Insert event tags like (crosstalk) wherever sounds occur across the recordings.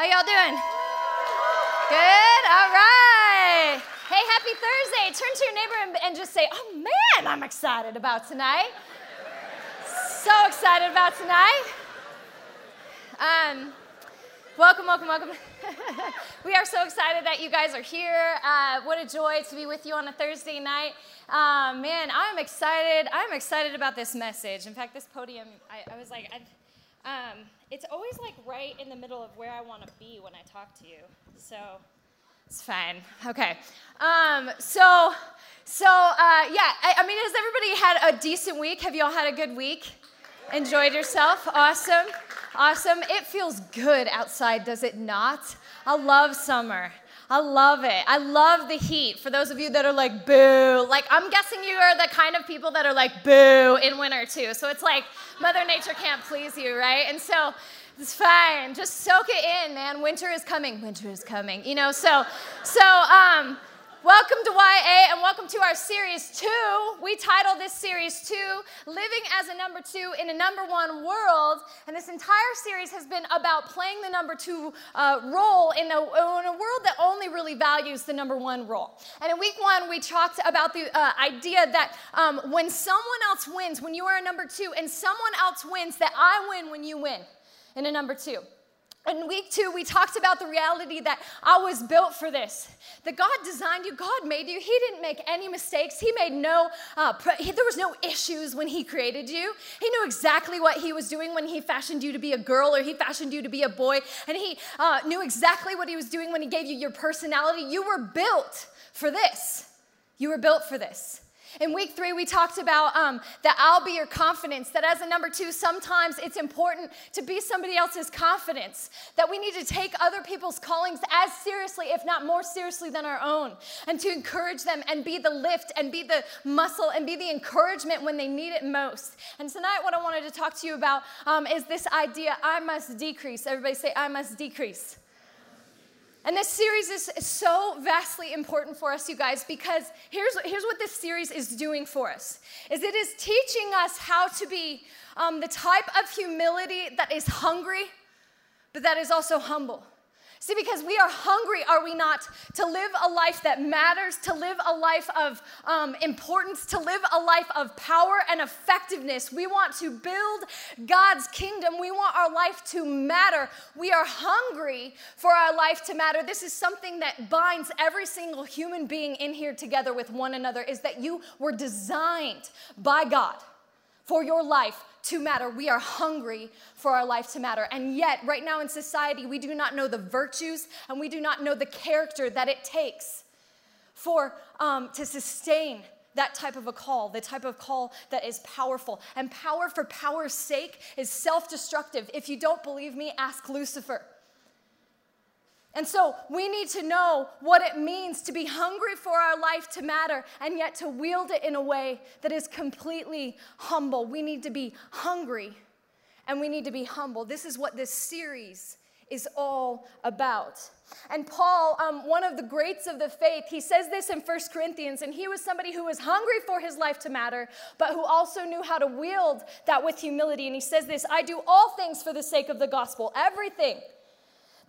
How y'all doing? Good? All right. Hey, happy Thursday. Turn to your neighbor and, and just say, oh man, I'm excited about tonight. So excited about tonight. Um, welcome, welcome, welcome. (laughs) we are so excited that you guys are here. Uh, what a joy to be with you on a Thursday night. Uh, man, I'm excited. I'm excited about this message. In fact, this podium, I, I was like, I, um, it's always like right in the middle of where I want to be when I talk to you. So it's fine. Okay. Um, so, so uh, yeah. I, I mean, has everybody had a decent week? Have you all had a good week? Enjoyed yourself? Awesome. Awesome. It feels good outside, does it not? I love summer. I love it. I love the heat. For those of you that are like, boo, like I'm guessing you are the kind of people that are like, boo in winter too. So it's like Mother Nature can't please you, right? And so it's fine. Just soak it in, man. Winter is coming. Winter is coming. You know, so, so, um, Welcome to YA and welcome to our series two. We titled this series two, Living as a Number Two in a Number One World. And this entire series has been about playing the number two uh, role in a, in a, world that only really values the number one role. And in week one, we talked about the uh, idea that um, when someone else wins, when you are a number two, and someone else wins, that I win when you win in a number two. In week two, we talked about the reality that I was built for this. That God designed you, God made you. He didn't make any mistakes. He made no, uh, he, there was no issues when He created you. He knew exactly what He was doing when He fashioned you to be a girl or He fashioned you to be a boy. And He uh, knew exactly what He was doing when He gave you your personality. You were built for this. You were built for this. In week three, we talked about um, that I'll be your confidence, that as a number two, sometimes it's important to be somebody else's confidence, that we need to take other people's callings as seriously, if not more seriously, than our own, and to encourage them and be the lift and be the muscle and be the encouragement when they need it most. And tonight, what I wanted to talk to you about um, is this idea I must decrease. Everybody say, I must decrease. And this series is so vastly important for us, you guys, because here's, here's what this series is doing for us is it is teaching us how to be um, the type of humility that is hungry, but that is also humble. See, because we are hungry, are we not, to live a life that matters, to live a life of um, importance, to live a life of power and effectiveness. We want to build God's kingdom. We want our life to matter. We are hungry for our life to matter. This is something that binds every single human being in here together with one another, is that you were designed by God for your life to matter. We are hungry for our life to matter. And yet, right now in society, we do not know the virtues and we do not know the character that it takes for um, to sustain that type of a call, the type of call that is powerful. And power for power's sake is self destructive. If you don't believe me, ask Lucifer. And so we need to know what it means to be hungry for our life to matter and yet to wield it in a way that is completely humble. We need to be hungry and we need to be humble. This is what this series is all about. And Paul, um, one of the greats of the faith, he says this in First Corinthians, and he was somebody who was hungry for his life to matter, but who also knew how to wield that with humility. And he says this I do all things for the sake of the gospel, everything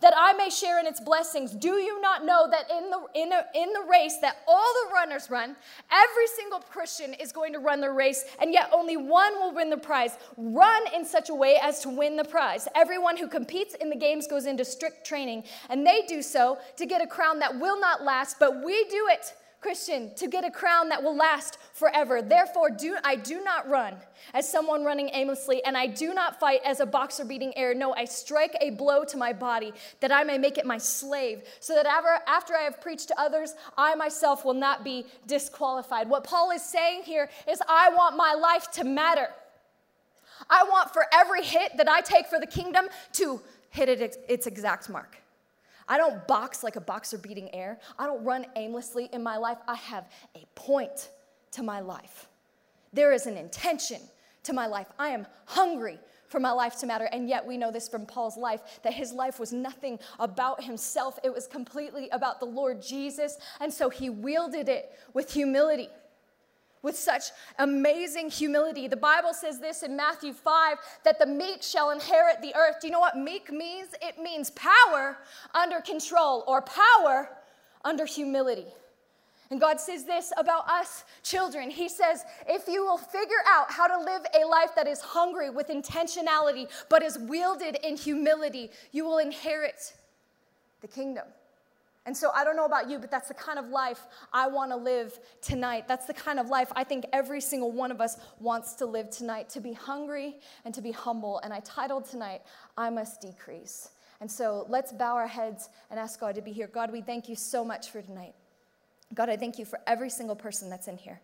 that I may share in its blessings. Do you not know that in the, in, in the race that all the runners run, every single Christian is going to run the race, and yet only one will win the prize? Run in such a way as to win the prize. Everyone who competes in the games goes into strict training, and they do so to get a crown that will not last, but we do it Christian, to get a crown that will last forever. Therefore, do, I do not run as someone running aimlessly, and I do not fight as a boxer beating air. No, I strike a blow to my body that I may make it my slave, so that ever, after I have preached to others, I myself will not be disqualified. What Paul is saying here is, I want my life to matter. I want for every hit that I take for the kingdom to hit it its exact mark. I don't box like a boxer beating air. I don't run aimlessly in my life. I have a point to my life. There is an intention to my life. I am hungry for my life to matter. And yet, we know this from Paul's life that his life was nothing about himself, it was completely about the Lord Jesus. And so he wielded it with humility. With such amazing humility. The Bible says this in Matthew 5 that the meek shall inherit the earth. Do you know what meek means? It means power under control or power under humility. And God says this about us children. He says, if you will figure out how to live a life that is hungry with intentionality, but is wielded in humility, you will inherit the kingdom. And so I don't know about you, but that's the kind of life I want to live tonight. That's the kind of life I think every single one of us wants to live tonight to be hungry and to be humble. And I titled tonight, I Must Decrease. And so let's bow our heads and ask God to be here. God, we thank you so much for tonight. God, I thank you for every single person that's in here.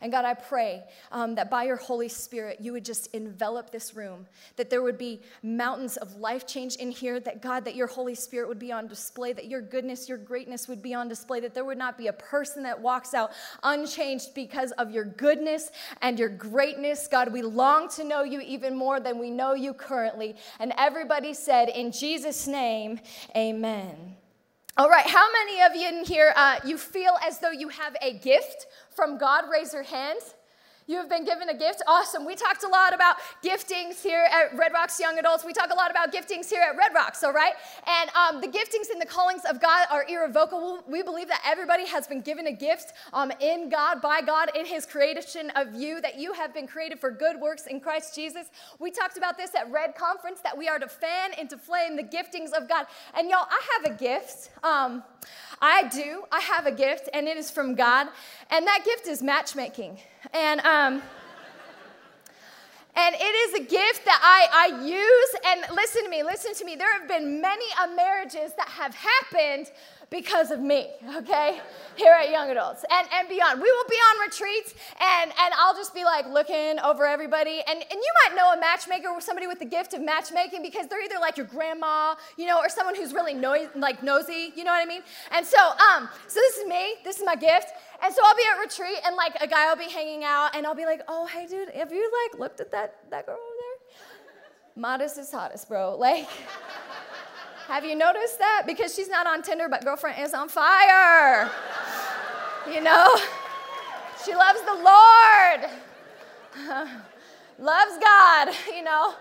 And God, I pray um, that by your Holy Spirit, you would just envelop this room, that there would be mountains of life change in here, that God, that your Holy Spirit would be on display, that your goodness, your greatness would be on display, that there would not be a person that walks out unchanged because of your goodness and your greatness. God, we long to know you even more than we know you currently. And everybody said, in Jesus' name, amen. All right, how many of you in here, uh, you feel as though you have a gift from God? Raise your hand. You have been given a gift. Awesome. We talked a lot about giftings here at Red Rocks Young Adults. We talk a lot about giftings here at Red Rocks, all right? And um, the giftings and the callings of God are irrevocable. We believe that everybody has been given a gift um, in God, by God, in His creation of you, that you have been created for good works in Christ Jesus. We talked about this at Red Conference, that we are to fan into flame the giftings of God. And y'all, I have a gift. Um, I do. I have a gift, and it is from God. And that gift is matchmaking. And, um, and it is a gift that I, I use. And listen to me, listen to me. There have been many marriages that have happened because of me, okay? Here at Young Adults and, and beyond. We will be on retreats and, and I'll just be like looking over everybody. And, and you might know a matchmaker or somebody with the gift of matchmaking because they're either like your grandma, you know, or someone who's really no, like nosy, you know what I mean? And so, um, so this is me, this is my gift. And so I'll be at retreat and like a guy will be hanging out and I'll be like, oh, hey dude, have you like looked at that, that girl over there? Modest is hottest, bro. Like, have you noticed that? Because she's not on Tinder, but girlfriend is on fire. You know? She loves the Lord. (laughs) loves God, you know?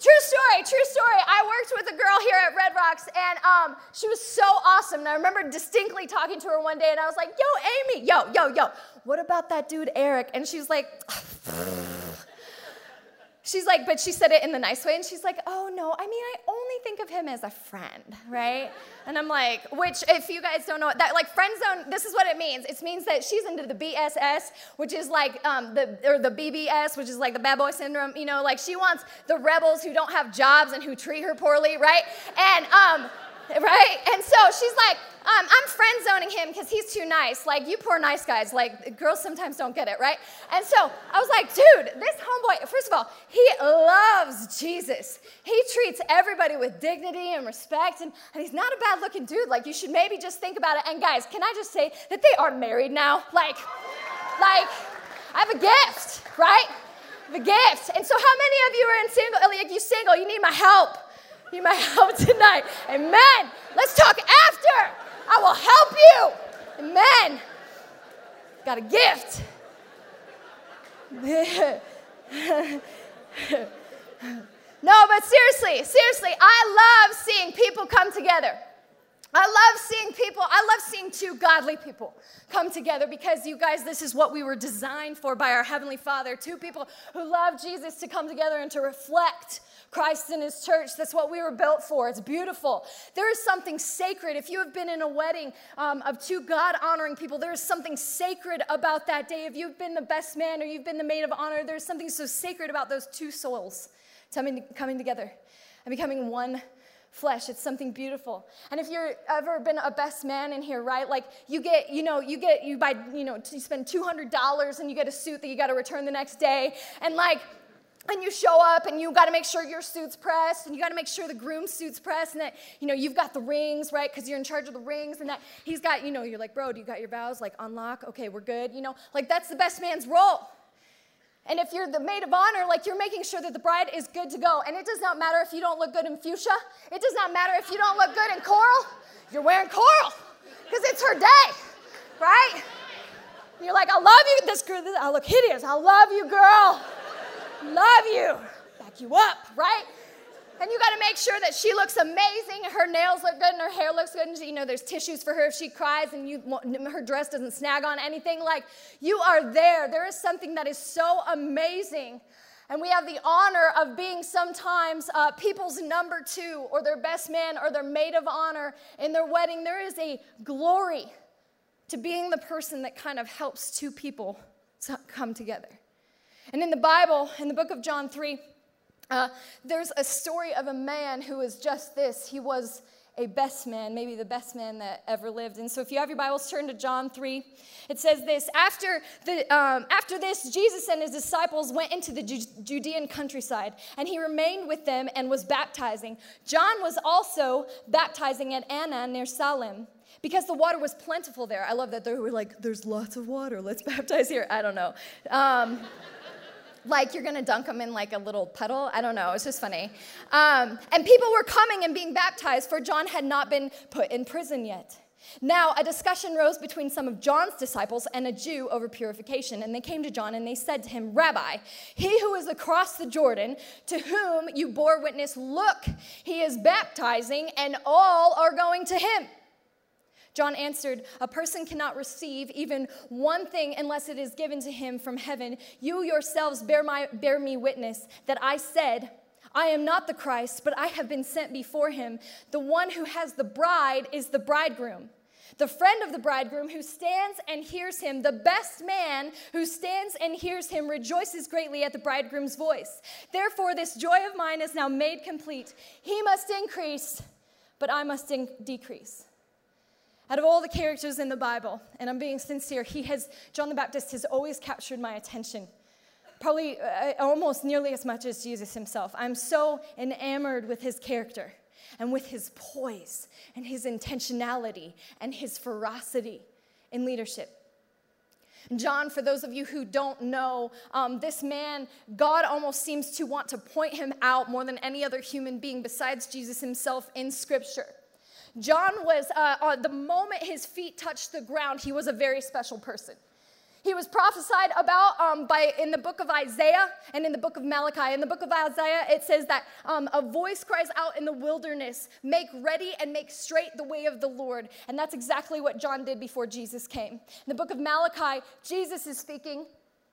True story, true story. I worked with a girl here at Red Rocks, and um, she was so awesome. And I remember distinctly talking to her one day, and I was like, Yo, Amy, yo, yo, yo, what about that dude, Eric? And she was like, She's like, but she said it in the nice way, and she's like, oh no, I mean, I only think of him as a friend, right? And I'm like, which, if you guys don't know that, like, friend zone, this is what it means. It means that she's into the BSS, which is like um, the, or the BBS, which is like the bad boy syndrome, you know, like she wants the rebels who don't have jobs and who treat her poorly, right? And, um, right? And so she's like, um, I'm friend zoning him because he's too nice. Like, you poor nice guys. Like, girls sometimes don't get it, right? And so I was like, dude, this homeboy, first of all, he loves Jesus. He treats everybody with dignity and respect, and, and he's not a bad looking dude. Like, you should maybe just think about it. And guys, can I just say that they are married now? Like, like, I have a gift, right? The gift. And so, how many of you are in single? Like, you single? You need my help. You my (laughs) help tonight. Amen. Let's talk after. I will help you. Amen. Got a gift. (laughs) no, but seriously, seriously, I love seeing people come together. I love seeing people, I love seeing two godly people come together because you guys, this is what we were designed for by our Heavenly Father. Two people who love Jesus to come together and to reflect Christ in His church. That's what we were built for. It's beautiful. There is something sacred. If you have been in a wedding um, of two God honoring people, there is something sacred about that day. If you've been the best man or you've been the maid of honor, there's something so sacred about those two souls coming, coming together and becoming one flesh. It's something beautiful. And if you've ever been a best man in here, right? Like you get, you know, you get, you buy, you know, you spend $200 and you get a suit that you got to return the next day. And like, and you show up and you got to make sure your suit's pressed and you got to make sure the groom's suit's pressed and that you know you've got the rings right because you're in charge of the rings and that he's got you know you're like bro do you got your vows like unlock okay we're good you know like that's the best man's role and if you're the maid of honor, like you're making sure that the bride is good to go. And it does not matter if you don't look good in fuchsia. It does not matter if you don't look good in coral. You're wearing coral because it's her day, right? You're like, I love you. This girl, I look hideous. I love you, girl. love you. Back you up, right? And you got to make sure that she looks amazing. Her nails look good and her hair looks good. And you know, there's tissues for her if she cries and you, her dress doesn't snag on anything. Like, you are there. There is something that is so amazing. And we have the honor of being sometimes uh, people's number two or their best man or their maid of honor in their wedding. There is a glory to being the person that kind of helps two people to come together. And in the Bible, in the book of John 3, uh, there's a story of a man who was just this. He was a best man, maybe the best man that ever lived. And so, if you have your Bibles, turn to John 3. It says this After, the, um, after this, Jesus and his disciples went into the Judean countryside, and he remained with them and was baptizing. John was also baptizing at Aenon near Salim because the water was plentiful there. I love that they were like, there's lots of water, let's (laughs) baptize here. I don't know. Um, like you're gonna dunk them in like a little puddle. I don't know, it's just funny. Um, and people were coming and being baptized, for John had not been put in prison yet. Now, a discussion rose between some of John's disciples and a Jew over purification. And they came to John and they said to him, Rabbi, he who is across the Jordan, to whom you bore witness, look, he is baptizing, and all are going to him. John answered, A person cannot receive even one thing unless it is given to him from heaven. You yourselves bear, my, bear me witness that I said, I am not the Christ, but I have been sent before him. The one who has the bride is the bridegroom. The friend of the bridegroom who stands and hears him, the best man who stands and hears him, rejoices greatly at the bridegroom's voice. Therefore, this joy of mine is now made complete. He must increase, but I must in- decrease. Out of all the characters in the Bible, and I'm being sincere, he has, John the Baptist has always captured my attention. Probably uh, almost nearly as much as Jesus himself. I'm so enamored with his character and with his poise and his intentionality and his ferocity in leadership. John, for those of you who don't know, um, this man, God almost seems to want to point him out more than any other human being besides Jesus himself in Scripture. John was, uh, uh, the moment his feet touched the ground, he was a very special person. He was prophesied about um, by, in the book of Isaiah and in the book of Malachi. In the book of Isaiah, it says that um, a voice cries out in the wilderness, Make ready and make straight the way of the Lord. And that's exactly what John did before Jesus came. In the book of Malachi, Jesus is speaking.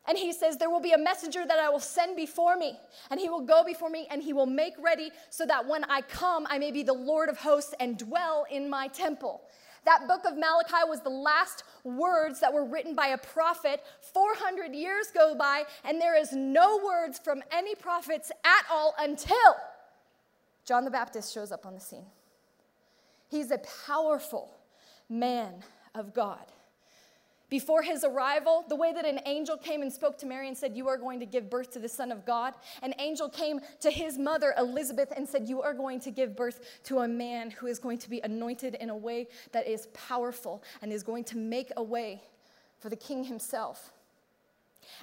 And he says, There will be a messenger that I will send before me, and he will go before me, and he will make ready so that when I come, I may be the Lord of hosts and dwell in my temple. That book of Malachi was the last words that were written by a prophet. 400 years go by, and there is no words from any prophets at all until John the Baptist shows up on the scene. He's a powerful man of God. Before his arrival, the way that an angel came and spoke to Mary and said, You are going to give birth to the Son of God, an angel came to his mother, Elizabeth, and said, You are going to give birth to a man who is going to be anointed in a way that is powerful and is going to make a way for the king himself.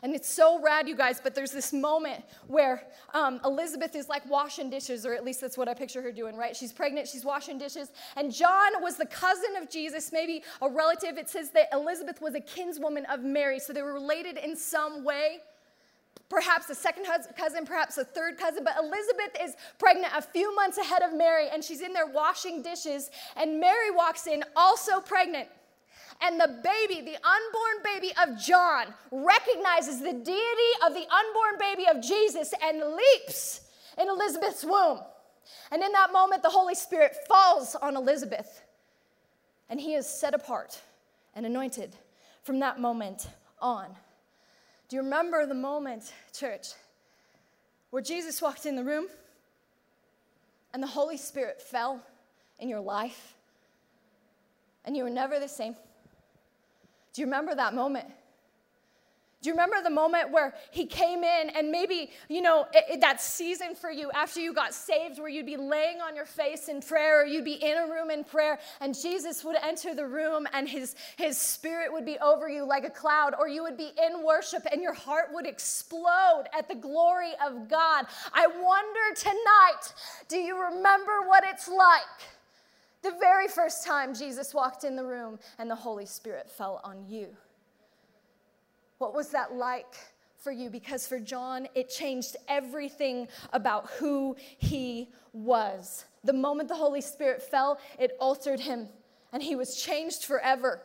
And it's so rad, you guys, but there's this moment where um, Elizabeth is like washing dishes, or at least that's what I picture her doing, right? She's pregnant, she's washing dishes. And John was the cousin of Jesus, maybe a relative. It says that Elizabeth was a kinswoman of Mary, so they were related in some way. Perhaps a second cousin, perhaps a third cousin, but Elizabeth is pregnant a few months ahead of Mary, and she's in there washing dishes. And Mary walks in, also pregnant. And the baby, the unborn baby of John, recognizes the deity of the unborn baby of Jesus and leaps in Elizabeth's womb. And in that moment, the Holy Spirit falls on Elizabeth, and he is set apart and anointed from that moment on. Do you remember the moment, church, where Jesus walked in the room and the Holy Spirit fell in your life and you were never the same? Do you remember that moment? Do you remember the moment where he came in and maybe, you know, it, it, that season for you after you got saved where you'd be laying on your face in prayer or you'd be in a room in prayer and Jesus would enter the room and his, his spirit would be over you like a cloud or you would be in worship and your heart would explode at the glory of God. I wonder tonight, do you remember what it's like? The very first time Jesus walked in the room and the Holy Spirit fell on you. What was that like for you? Because for John, it changed everything about who he was. The moment the Holy Spirit fell, it altered him, and he was changed forever.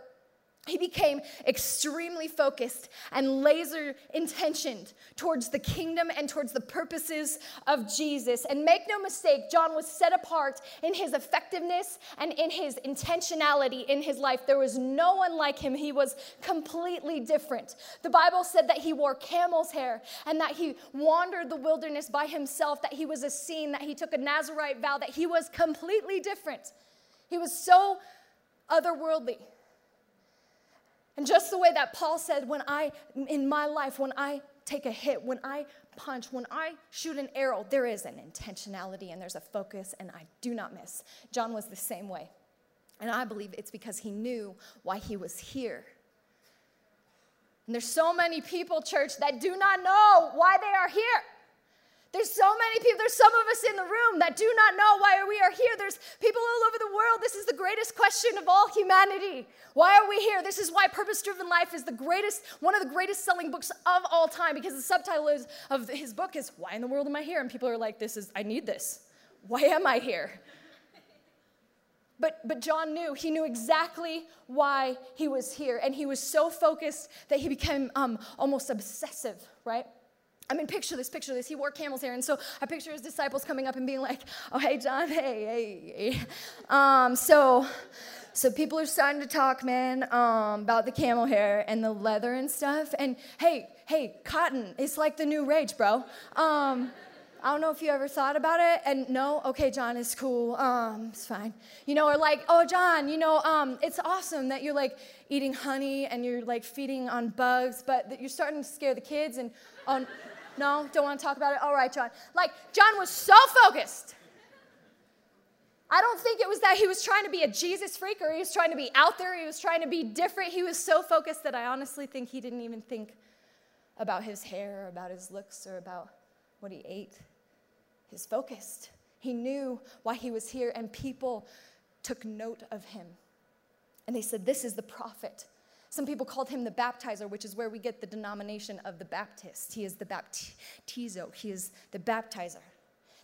He became extremely focused and laser intentioned towards the kingdom and towards the purposes of Jesus. And make no mistake, John was set apart in his effectiveness and in his intentionality in his life. There was no one like him. He was completely different. The Bible said that he wore camel's hair and that he wandered the wilderness by himself, that he was Essene, that he took a Nazarite vow, that he was completely different. He was so otherworldly. And just the way that Paul said, when I, in my life, when I take a hit, when I punch, when I shoot an arrow, there is an intentionality and there's a focus, and I do not miss. John was the same way. And I believe it's because he knew why he was here. And there's so many people, church, that do not know why they are here. There's so many people, there's some of us in the room that do not know why we are here. There's people all over the world. This is the greatest question of all humanity. Why are we here? This is why Purpose Driven Life is the greatest, one of the greatest selling books of all time because the subtitle is, of his book is Why in the World Am I Here? And people are like, This is, I need this. Why am I here? But, but John knew, he knew exactly why he was here. And he was so focused that he became um, almost obsessive, right? I mean, picture this, picture this. He wore camel's hair. And so I picture his disciples coming up and being like, oh, hey, John, hey, hey. Um, so, so people are starting to talk, man, um, about the camel hair and the leather and stuff. And hey, hey, cotton, it's like the new rage, bro. Um, I don't know if you ever thought about it. And no, okay, John, it's cool. Um, it's fine. You know, or like, oh, John, you know, um, it's awesome that you're like eating honey and you're like feeding on bugs, but that you're starting to scare the kids and on. No, don't want to talk about it? All right, John. Like, John was so focused. I don't think it was that he was trying to be a Jesus freak or he was trying to be out there, he was trying to be different. He was so focused that I honestly think he didn't even think about his hair or about his looks or about what he ate. He was focused. He knew why he was here, and people took note of him. And they said, This is the prophet some people called him the baptizer, which is where we get the denomination of the Baptist. He is the baptizo, he is the baptizer,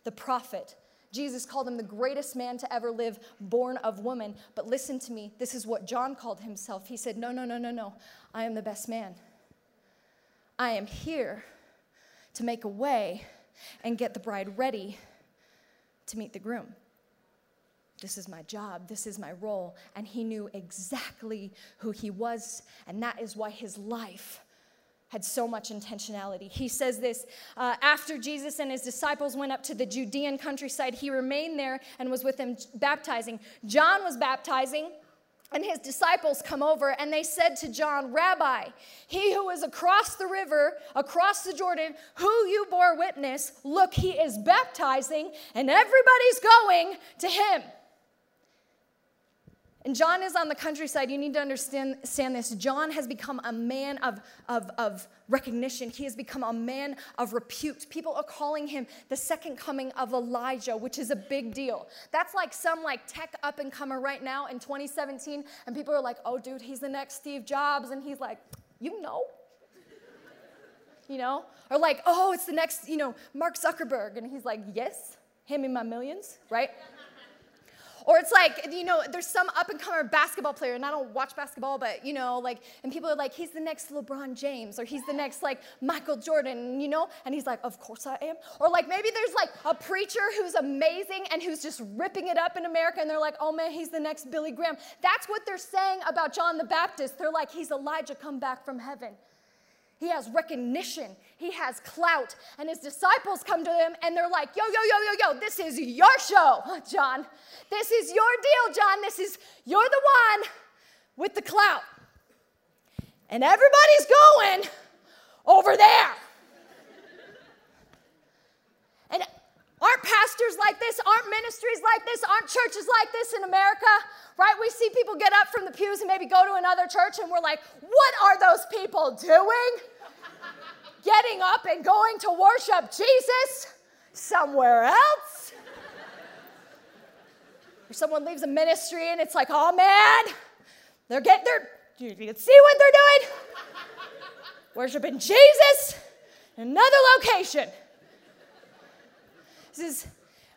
the prophet. Jesus called him the greatest man to ever live, born of woman. But listen to me, this is what John called himself. He said, No, no, no, no, no. I am the best man. I am here to make a way and get the bride ready to meet the groom. This is my job. This is my role. And he knew exactly who he was. And that is why his life had so much intentionality. He says this uh, after Jesus and his disciples went up to the Judean countryside, he remained there and was with them baptizing. John was baptizing. And his disciples come over and they said to John, Rabbi, he who is across the river, across the Jordan, who you bore witness, look, he is baptizing and everybody's going to him. And John is on the countryside. You need to understand, understand this. John has become a man of, of, of recognition. He has become a man of repute. People are calling him the second coming of Elijah, which is a big deal. That's like some like tech up and comer right now in 2017, and people are like, oh, dude, he's the next Steve Jobs. And he's like, you know? you know? Or like, oh, it's the next, you know, Mark Zuckerberg. And he's like, yes, him and my millions, right? Or it's like, you know, there's some up and comer basketball player, and I don't watch basketball, but, you know, like, and people are like, he's the next LeBron James, or he's the next, like, Michael Jordan, you know? And he's like, of course I am. Or like, maybe there's like a preacher who's amazing and who's just ripping it up in America, and they're like, oh man, he's the next Billy Graham. That's what they're saying about John the Baptist. They're like, he's Elijah come back from heaven. He has recognition. He has clout. And his disciples come to him and they're like, yo, yo, yo, yo, yo, this is your show, (laughs) John. This is your deal, John. This is, you're the one with the clout. And everybody's going over there. And aren't pastors like this? Aren't ministries like this? Aren't churches like this in America? Right? We see people get up from the pews and maybe go to another church and we're like, what are those people doing? Getting up and going to worship Jesus somewhere else? or someone leaves a ministry and it's like, oh man, they're getting, they're, you can see what they're doing? worshiping Jesus in another location. Is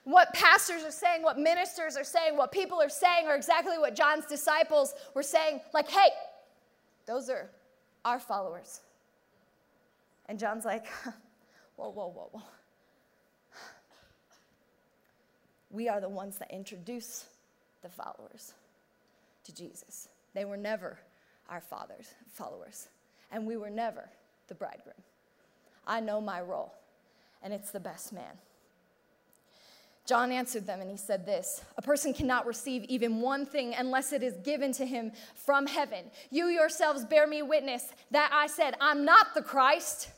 what pastors are saying, what ministers are saying, what people are saying are exactly what John's disciples were saying. Like, hey, those are our followers. And John's like, (laughs) whoa, whoa, whoa, whoa. We are the ones that introduce the followers to Jesus. They were never our fathers, followers, and we were never the bridegroom. I know my role, and it's the best man. John answered them and he said this A person cannot receive even one thing unless it is given to him from heaven. You yourselves bear me witness that I said, I'm not the Christ.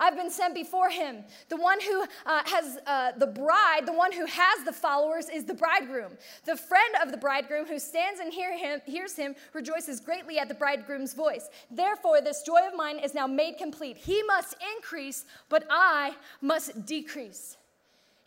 I've been sent before him. The one who uh, has uh, the bride, the one who has the followers, is the bridegroom. The friend of the bridegroom who stands and hear him, hears him rejoices greatly at the bridegroom's voice. Therefore, this joy of mine is now made complete. He must increase, but I must decrease.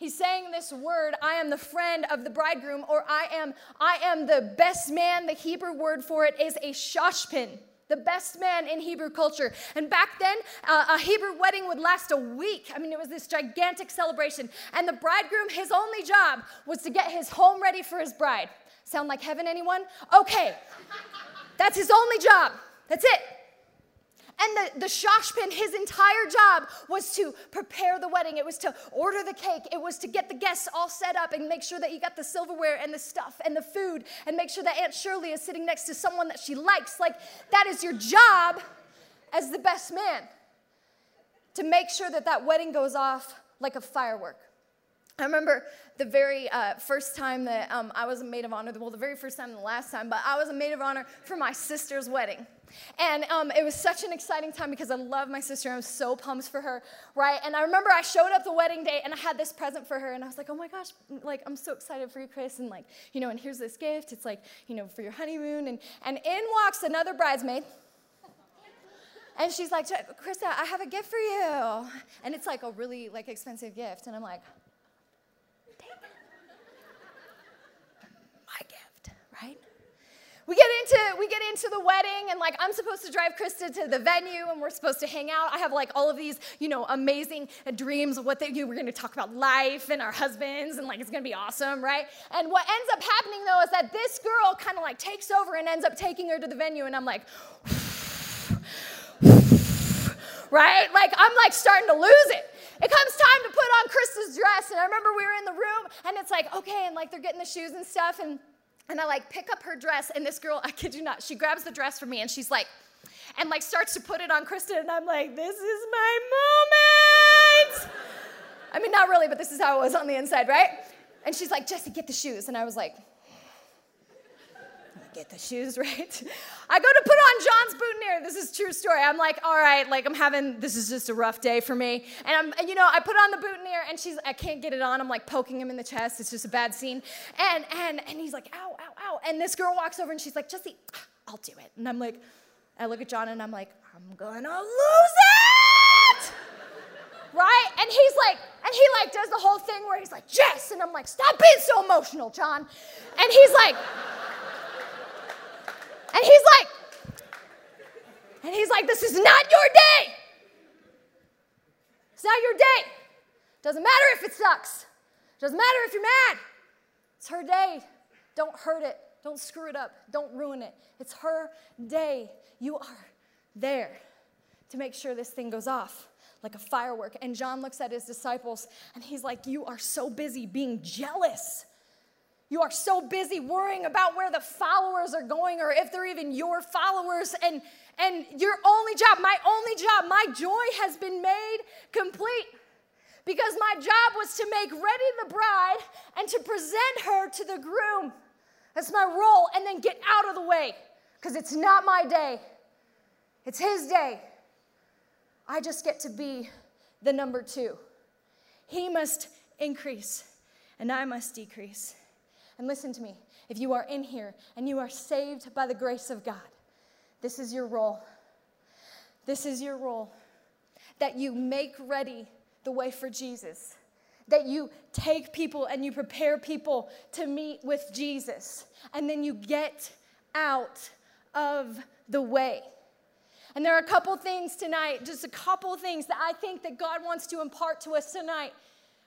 He's saying this word, I am the friend of the bridegroom, or I am, I am the best man. The Hebrew word for it is a shoshpin the best man in Hebrew culture. And back then, uh, a Hebrew wedding would last a week. I mean, it was this gigantic celebration. And the bridegroom, his only job was to get his home ready for his bride. Sound like heaven, anyone? Okay. That's his only job. That's it. And the, the shashpin, his entire job was to prepare the wedding. It was to order the cake. It was to get the guests all set up and make sure that you got the silverware and the stuff and the food and make sure that Aunt Shirley is sitting next to someone that she likes. Like, that is your job as the best man to make sure that that wedding goes off like a firework. I remember the very uh, first time that um, I was a maid of honor, well, the very first time and the last time, but I was a maid of honor for my sister's wedding. And um, it was such an exciting time because I love my sister. I was so pumped for her, right? And I remember I showed up the wedding day and I had this present for her, and I was like, oh my gosh, like, I'm so excited for you, Chris. And like, you know, and here's this gift. It's like, you know, for your honeymoon. And, and in walks another bridesmaid. And she's like, Krista, I have a gift for you. And it's like a really like expensive gift. And I'm like, we get into we get into the wedding and like i'm supposed to drive krista to the venue and we're supposed to hang out. I have like all of these you know amazing dreams of what they do we're going to talk about life and our husbands and like it's going to be awesome right? And what ends up happening though is that this girl kind of like takes over and ends up taking her to the venue and i'm like right? Like i'm like starting to lose it. It comes time to put on krista's dress and i remember we were in the room and it's like okay and like they're getting the shoes and stuff and and I like pick up her dress, and this girl, I kid you not, she grabs the dress from me and she's like, and like starts to put it on Kristen, and I'm like, this is my moment. I mean, not really, but this is how it was on the inside, right? And she's like, Jesse, get the shoes. And I was like, get the shoes (laughs) right. I go to put on John's boutonniere. This is true story. I'm like, all right, like I'm having this is just a rough day for me. And I'm, and, you know, I put on the boutonniere and she's, I can't get it on. I'm like poking him in the chest. It's just a bad scene. And and and he's like, ow. And this girl walks over and she's like, Jesse, (sighs) I'll do it. And I'm like, I look at John and I'm like, I'm gonna lose it. right? And he's like, and he like does the whole thing where he's like, Jess, and I'm like, stop being so emotional, John. And he's like. And he's like, and he's like, this is not your day. It's not your day. Doesn't matter if it sucks. Doesn't matter if you're mad. It's her day. Don't hurt it. Don't screw it up. Don't ruin it. It's her day. You are there to make sure this thing goes off like a firework. And John looks at his disciples and he's like, You are so busy being jealous you are so busy worrying about where the followers are going or if they're even your followers. And, and your only job, my only job, my joy has been made complete because my job was to make ready the bride and to present her to the groom. That's my role. And then get out of the way because it's not my day, it's his day. I just get to be the number two. He must increase and I must decrease. And listen to me if you are in here and you are saved by the grace of God, this is your role. This is your role. That you make ready the way for Jesus. That you take people and you prepare people to meet with Jesus. And then you get out of the way. And there are a couple things tonight, just a couple things that I think that God wants to impart to us tonight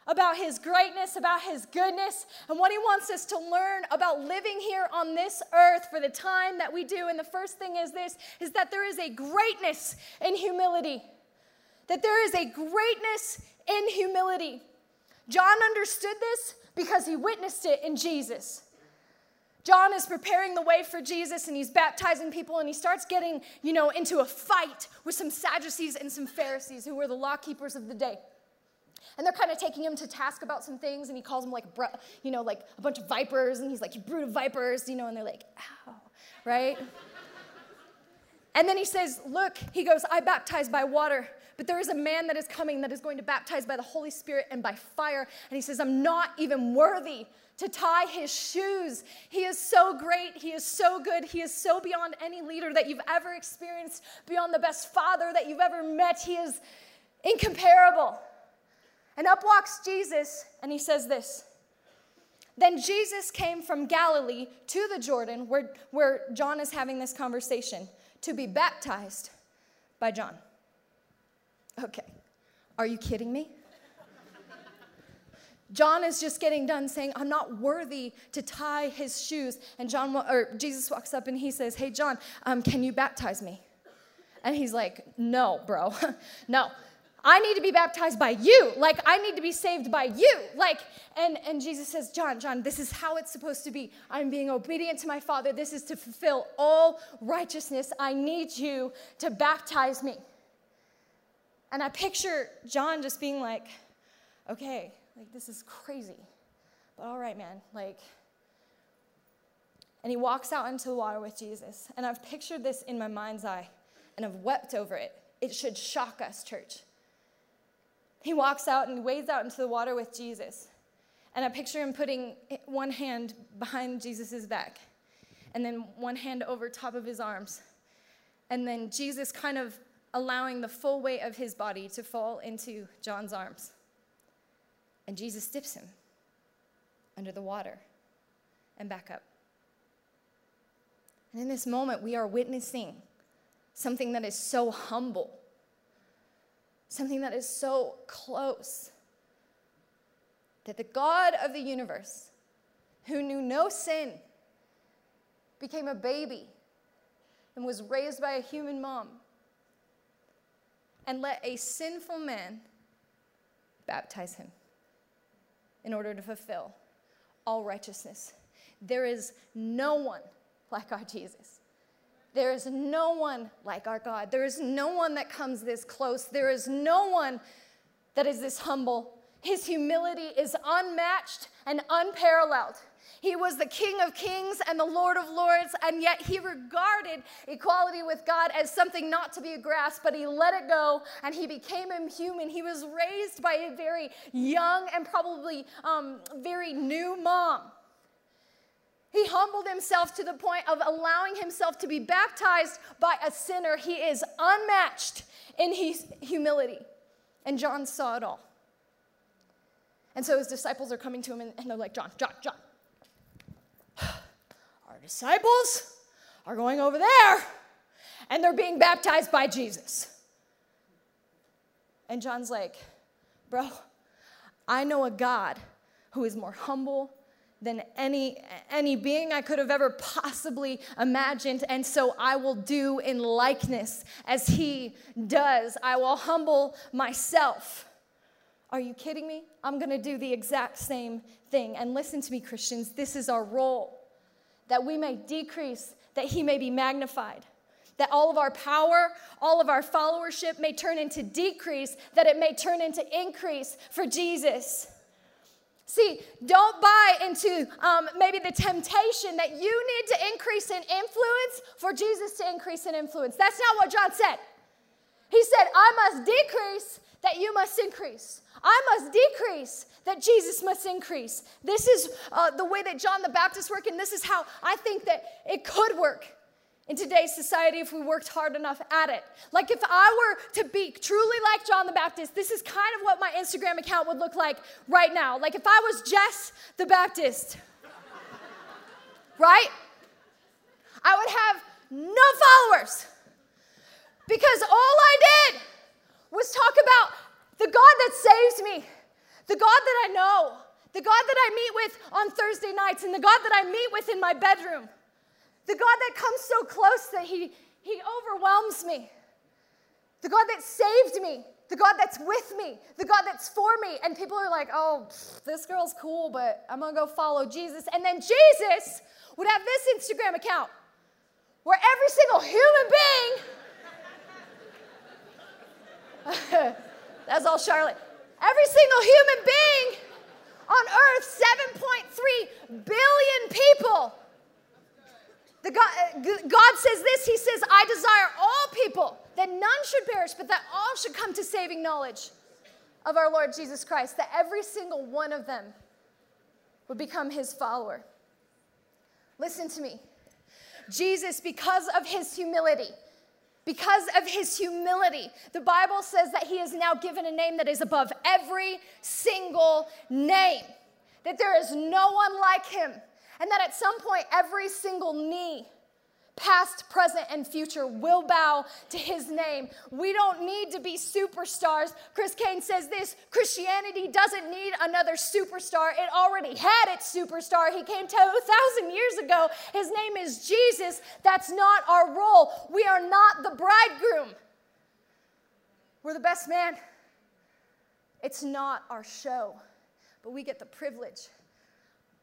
about his greatness, about his goodness, and what he wants us to learn about living here on this earth for the time that we do. And the first thing is this is that there is a greatness in humility. That there is a greatness in humility. John understood this because he witnessed it in Jesus. John is preparing the way for Jesus and he's baptizing people and he starts getting, you know, into a fight with some Sadducees and some Pharisees who were the law keepers of the day. And they're kind of taking him to task about some things and he calls them like, you know, like a bunch of vipers and he's like, you brood of vipers, you know, and they're like, ow, right? and then he says, look, he goes, I baptize by water, but there is a man that is coming that is going to baptize by the Holy Spirit and by fire. And he says, I'm not even worthy to tie his shoes. He is so great. He is so good. He is so beyond any leader that you've ever experienced, beyond the best father that you've ever met. He is incomparable. And up walks Jesus, and he says this. Then Jesus came from Galilee to the Jordan, where, where John is having this conversation, to be baptized by John. Okay, are you kidding me? John is just getting done saying, I'm not worthy to tie his shoes. And John, or Jesus walks up and he says, Hey, John, um, can you baptize me? And he's like, No, bro, (laughs) no. I need to be baptized by you. Like, I need to be saved by you. Like, and, and Jesus says, John, John, this is how it's supposed to be. I'm being obedient to my Father. This is to fulfill all righteousness. I need you to baptize me. And I picture John just being like, okay, like, this is crazy. But all right, man, like, and he walks out into the water with Jesus. And I've pictured this in my mind's eye and I've wept over it. It should shock us, church. He walks out and wades out into the water with Jesus. And I picture him putting one hand behind Jesus' back and then one hand over top of his arms. And then Jesus kind of allowing the full weight of his body to fall into John's arms. And Jesus dips him under the water and back up. And in this moment, we are witnessing something that is so humble, something that is so close, that the God of the universe, who knew no sin, became a baby and was raised by a human mom and let a sinful man baptize him in order to fulfill all righteousness. There is no one like our Jesus. There is no one like our God. There is no one that comes this close. There is no one that is this humble. His humility is unmatched and unparalleled. He was the King of kings and the Lord of lords, and yet he regarded equality with God as something not to be grasped, but he let it go and he became a human. He was raised by a very young and probably um, very new mom. He humbled himself to the point of allowing himself to be baptized by a sinner. He is unmatched in his humility. And John saw it all. And so his disciples are coming to him and, they're like, John, John, John, disciples are going over there and they're being baptized by Jesus. And John's like, Bro, I know a God who is more humble than any, any being I could have ever possibly imagined. And so I will do in likeness as he does. I will humble myself. Are you kidding me? I'm going to do the exact same thing. And listen to me, Christians, this is our role that we may decrease, that he may be magnified. That all of our power, all of our followership may turn into decrease, that it may turn into increase for Jesus. See, don't buy into um, maybe the temptation that you need to increase in influence for Jesus to increase in influence. That's not what John said. He said, I must decrease that you must increase. I must decrease that Jesus must increase. This is uh, the way that John the Baptist worked, and this is how I think that it could work in today's society if we worked hard enough at it. Like if I were to be truly like John the Baptist, this is kind of what my Instagram account would look like right now. Like if I was Jess the Baptist, (laughs) right? I would have no followers, Because all I did was talk about the God that saves me, the God that I know, the God that I meet with on Thursday nights, and the God that I meet with in my bedroom, the God that comes so close that He, he overwhelms me, the God that saved me, the God that's with me, the God that's for me. And people are like, oh, this girl's cool, but I'm gonna go follow Jesus. And then Jesus would have this Instagram account where every single human being, (laughs) (laughs) that's all Charlotte, every single human being on earth, 7.3 billion people. The God, uh, God says this He says, I desire all people that none should perish, but that all should come to saving knowledge of our Lord Jesus Christ, that every single one of them would become his follower. Listen to me. Jesus, because of his humility, because of his humility, the Bible says that he is now given a name that is above every single name, that there is no one like him, and that at some point every single knee past, present, and future will bow to his name. We don't need to be superstars. Chris Kane says this Christianity doesn't need another superstar. It already had its superstar. He came 2,000 years ago. His name is Jesus. That's not our role. We are not the bridegroom, we're the best man. It's not our show, but we get the privilege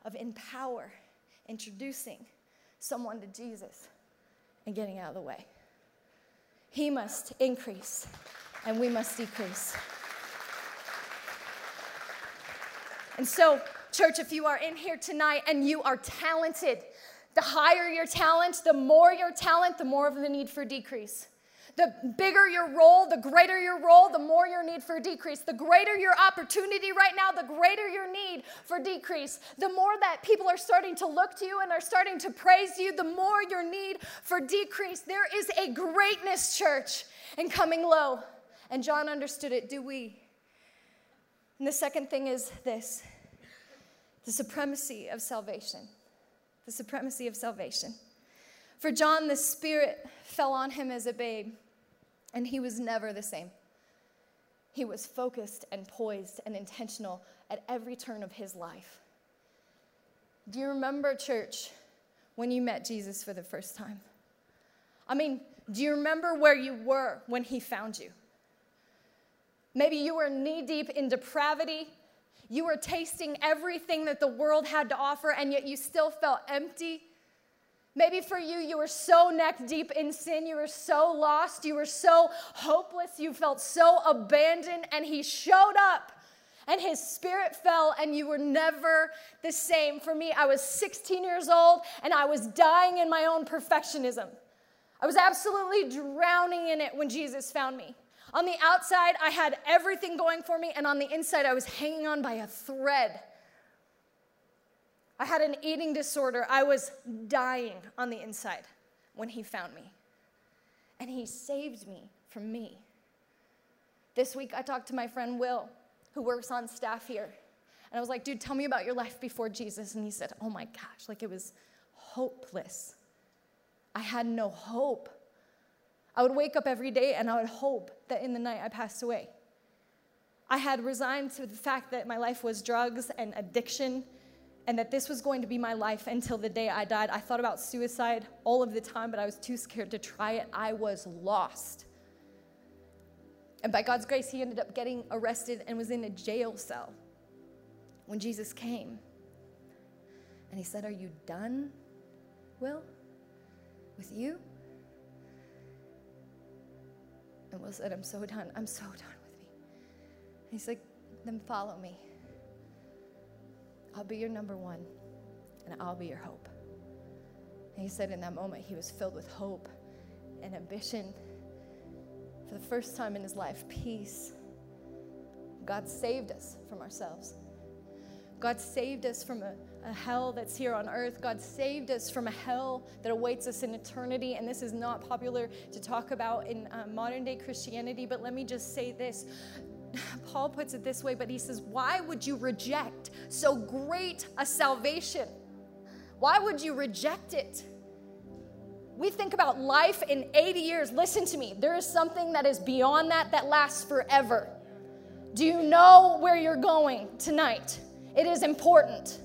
of in power introducing someone to Jesus and getting out of the way. He must increase, and we must decrease. And so, church, if you are in here tonight and you are talented, the higher your talent, the more your talent, the more of the need for decrease. The bigger your role, the greater your role, the more your need for decrease. The greater your opportunity right now, the greater your need for decrease. The more that people are starting to look to you and are starting to praise you, the more your need for decrease. There is a greatness, church, in coming low. And John understood it. Do we? And the second thing is this the supremacy of salvation. The supremacy of salvation. For John, the Spirit fell on him as a babe and he was never the same. He was focused and poised and intentional at every turn of his life. Do you remember, church, when you met Jesus for the first time? I mean, do you remember where you were when he found you? Maybe you were knee deep in depravity. You were tasting everything that the world had to offer, and yet you still felt empty Maybe for you, you were so neck deep in sin, you were so lost, you were so hopeless, you felt so abandoned, and He showed up and His Spirit fell, and you were never the same. For me, I was 16 years old and I was dying in my own perfectionism. I was absolutely drowning in it when Jesus found me. On the outside, I had everything going for me, and on the inside, I was hanging on by a thread. I had an eating disorder. I was dying on the inside when he found me. And he saved me from me. This week, I talked to my friend Will, who works on staff here. And I was like, dude, tell me about your life before Jesus. And he said, oh my gosh, like it was hopeless. I had no hope. I would wake up every day and I would hope that in the night I passed away. I had resigned to the fact that my life was drugs and addiction and that this was going to be my life until the day I died. I thought about suicide all of the time, but I was too scared to try it. I was lost. And by God's grace, he ended up getting arrested and was in a jail cell when Jesus came. And he said, Are you done, Will, with you? And Will said, I'm so done. I'm so done with me. And he's like, Then follow me. I'll be your number one, and I'll be your hope. And he said in that moment, he was filled with hope and ambition. For the first time in his life, peace. God saved us from ourselves. God saved us from a, a, hell that's here on earth. God saved us from a hell that awaits us in eternity. And this is not popular to talk about in uh, modern day Christianity, but let me just say this Paul puts it this way, but he says, Why would you reject so great a salvation? Why would you reject it? we think about life in 80 years. Listen to me. There is something that is beyond that that lasts forever. Do you know where you're going tonight? It is important.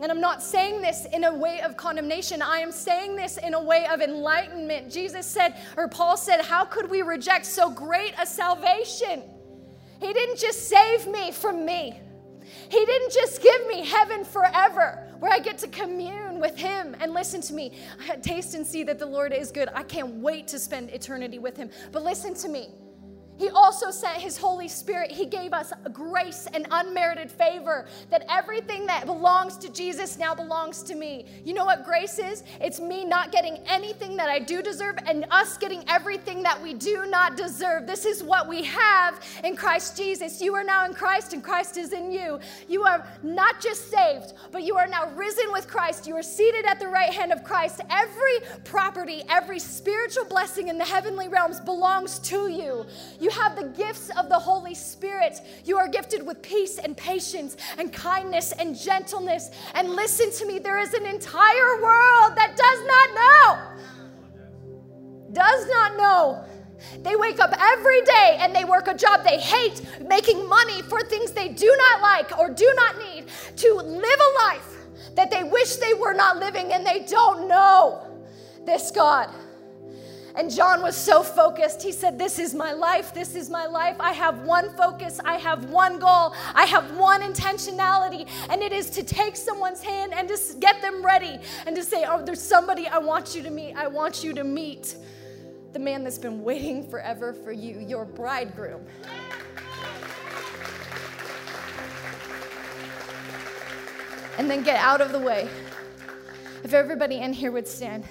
And I'm not saying this in a way of condemnation. I am saying this in a way of enlightenment. Jesus said, or Paul said, How could we reject so great a salvation? He didn't just save me from me, He didn't just give me heaven forever where I get to commune with Him. And listen to me, I taste and see that the Lord is good. I can't wait to spend eternity with Him. But listen to me. He also sent His Holy Spirit. He gave us grace and unmerited favor that everything that belongs to Jesus now belongs to me. You know what grace is? It's me not getting anything that I do deserve and us getting everything that we do not deserve. This is what we have in Christ Jesus. You are now in Christ and Christ is in you. You are not just saved, but you are now risen with Christ. You are seated at the right hand of Christ. Every property, every spiritual blessing in the heavenly realms belongs to you. You you have the gifts of the Holy Spirit. You are gifted with peace and patience and kindness and gentleness. And listen to me, there is an entire world that does not know. Does not know. They wake up every day and they work a job they hate, making money for things they do not like or do not need to live a life that they wish they were not living and they don't know this God. And John was so focused. He said, This is my life. This is my life. I have one focus. I have one goal. I have one intentionality. And it is to take someone's hand and to get them ready and to say, Oh, there's somebody I want you to meet. I want you to meet the man that's been waiting forever for you, your bridegroom. And then get out of the way. If everybody in here would stand.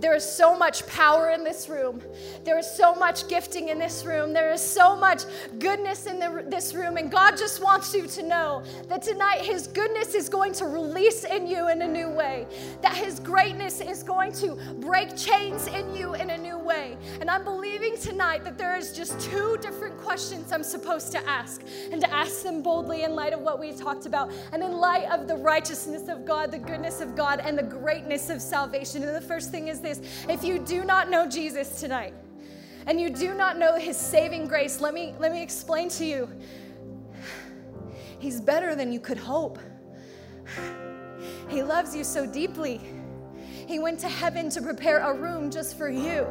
There is so much power in this room. There is so much gifting in this room. There is so much goodness in the, this room. And God just wants you to know that tonight His goodness is going to release in you in a new way, that His greatness is going to break chains in you in a new way. And I'm believing tonight that there is just two different questions I'm supposed to ask, and to ask them boldly in light of what we talked about, and in light of the righteousness of God, the goodness of God, and the greatness of salvation. And the first thing is this If you do not know Jesus tonight, and you do not know his saving grace, let me, let me explain to you. He's better than you could hope. He loves you so deeply. He went to heaven to prepare a room just for you.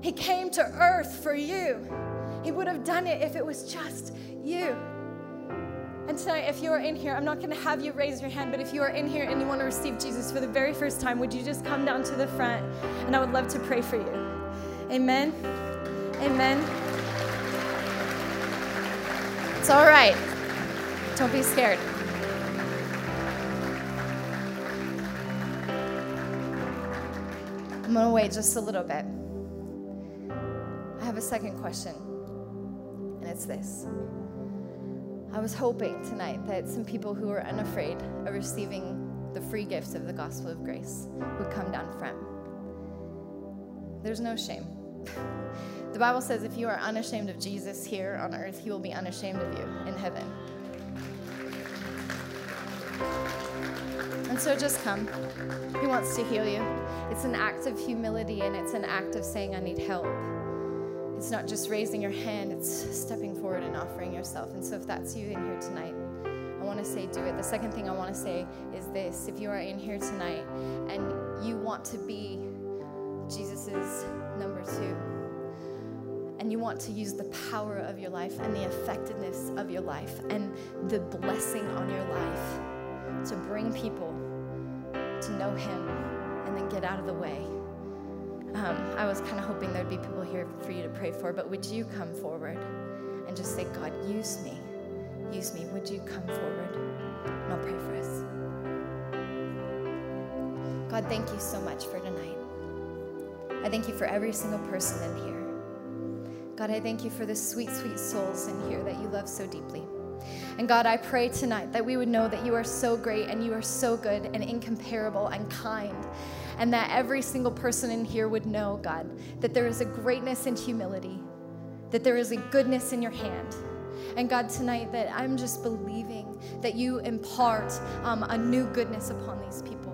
He came to earth for you. He would have done it if it was just you. And tonight, if you are in here, I'm not going to have you raise your hand, but if you are in here and you want to receive Jesus for the very first time, would you just come down to the front? And I would love to pray for you. Amen. Amen. It's all right. Don't be scared. I'm going to wait just a little bit. I have a second question, and it's this. I was hoping tonight that some people who are unafraid of receiving the free gifts of the gospel of grace would come down front. There's no shame. (laughs) The Bible says if you are unashamed of Jesus here on earth, he will be unashamed of you in heaven. And so just come. He wants to heal you. It's an act of humility and it's an act of saying, I need help. It's not just raising your hand, it's stepping forward and offering yourself. And so, if that's you in here tonight, I want to say, do it. The second thing I want to say is this if you are in here tonight and you want to be Jesus's number two, and you want to use the power of your life and the effectiveness of your life and the blessing on your life to bring people to know Him and then get out of the way um, I was kind of hoping there'd be people here for you to pray for, but would you come forward and just say, God, use me. Use me. Would you come forward? And I'll pray for us. God, thank you so much for tonight. I thank you for every single person in here. God, I thank you for the sweet, sweet souls in here that you love so deeply. And God, I pray tonight that we would know that you are so great and you are so good and incomparable and kind and that every single person in here would know, God, that there is a greatness and humility, that there is a goodness in your hand. And God, tonight that I'm just believing that you impart um, a new goodness upon these people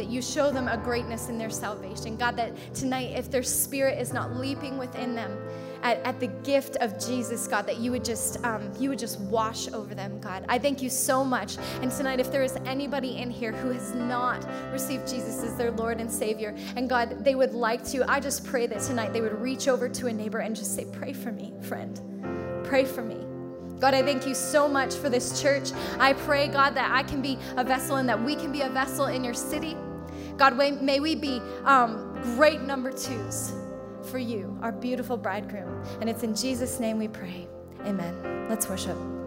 that you show them a greatness in their salvation. God, that tonight, if their spirit is not leaping within them, at, at the gift of Jesus, God, that you would just um, you would just wash over them, God. I thank you so much. And tonight, if there is anybody in here who has not received Jesus as their Lord and Savior, and God, they would like to, I just pray that tonight they would reach over to a neighbor and just say, "Pray for me, friend. Pray for me." God, I thank you so much for this church. I pray, God, that I can be a vessel and that we can be a vessel in your city. God, may we be um, great number twos for you, our beautiful bridegroom. And it's in Jesus' name we pray. Amen. Let's worship.